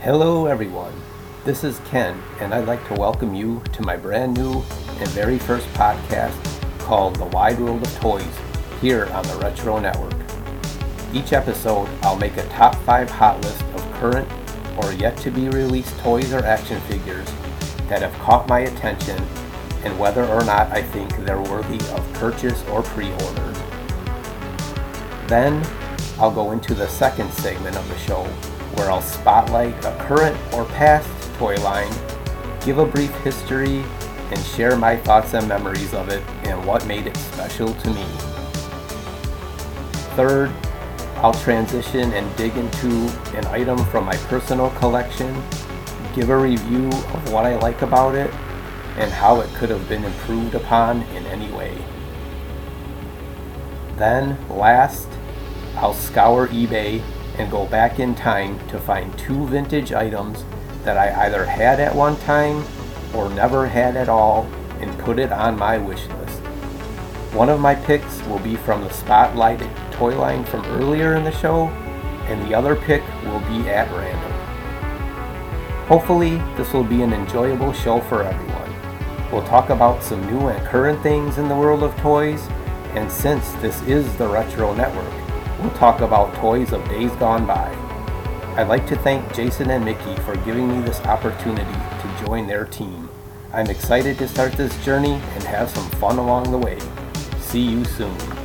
Hello, everyone. This is Ken, and I'd like to welcome you to my brand new and very first podcast called The Wide World of Toys here on the Retro Network. Each episode, I'll make a top 5 hot list of current or yet to be released toys or action figures that have caught my attention and whether or not I think they're worthy of purchase or pre order. Then, I'll go into the second segment of the show where I'll spotlight a current or past toy line, give a brief history, and share my thoughts and memories of it and what made it special to me. Third, I'll transition and dig into an item from my personal collection, give a review of what I like about it, and how it could have been improved upon in any way. Then, last, I'll scour eBay and go back in time to find two vintage items that I either had at one time or never had at all and put it on my wish list. One of my picks will be from the spotlighted toy line from earlier in the show, and the other pick will be at random. Hopefully, this will be an enjoyable show for everyone. We'll talk about some new and current things in the world of toys, and since this is the Retro Network, we'll talk about toys of days gone by. I'd like to thank Jason and Mickey for giving me this opportunity to join their team. I'm excited to start this journey and have some fun along the way. See you soon.